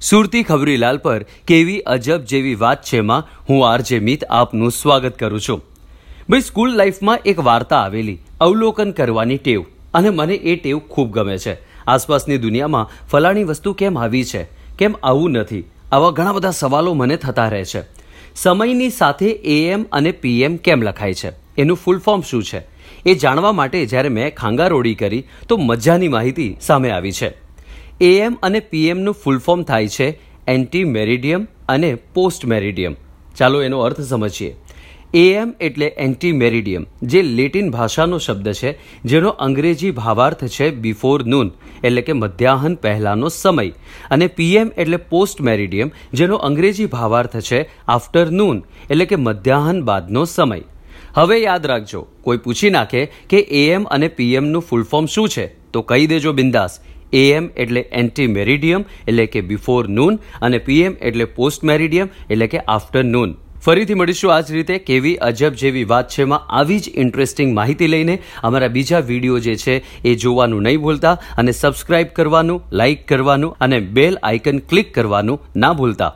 સુરતી ખબરીલાલ પર કેવી અજબ જેવી વાત છે માં હું આરજે મિત આપનું સ્વાગત કરું છું. ભાઈ, સ્કૂલ લાઈફમાં એક વાર્તા આવેલી, અવલોકન કરવાની ટેવ, અને મને એ ટેવ ખૂબ ગમે છે. આસપાસની દુનિયામાં ફલાણી વસ્તુ કેમ આવી છે, કેમ આવું નથી, આવા ઘણા બધા સવાલો મને થતા રહે છે. સમયની સાથે એએમ અને પીએમ કેમ લખાય છે, એનું ફૂલ ફોર્મ શું છે, એ જાણવા માટે જ્યારે મેં ખાંગારોડી કરી, તો મજાની માહિતી સામે આવી છે. એએમ અને પીએમનું ફૂલ ફોર્મ થાય છે એન્ટી મેરિડિયમ અને પોસ્ટ મેરિડિયમ ચાલો એનો અર્થ સમજીએ. એએમ એટલે એન્ટી મેરિડિયમ જે લેટિન ભાષાનો શબ્દ છે, જેનો અંગ્રેજી ભાવાર્થ છે બિફોર નૂન એટલે કે મધ્યાહન પહેલાંનો સમય. અને પીએમ એટલે પોસ્ટ મેરિડિયમ જેનો અંગ્રેજી ભાવાર્થ છે આફ્ટર નૂન એટલે કે મધ્યાહન બાદનો સમય. હવે યાદ રાખજો, કોઈ પૂછી નાખે કે એએમ અને પીએમનું ફૂલ ફોર્મ શું છે, તો કહી દેજો બિંદાસ એએમ એટલે એન્ટી મેરિડિયમ એટલે કે બિફોર નૂન અને પીએમ એટલે પોસ્ટ મેરિડિયમ એટલે કે આફ્ટર નૂન ફરીથી મળીશું આ જ રીતે કેવી અજબ જેવી વાત છે માં આવી જ ઇન્ટરેસ્ટિંગ માહિતી લઈને. અમારા બીજા વીડિયો જે છે એ જોવાનું નહીં ભૂલતા અને સબસ્ક્રાઇબ કરવાનું લાઇક કરવાનું અને બેલ આઇકન ક્લિક કરવાનું ના ભૂલતા.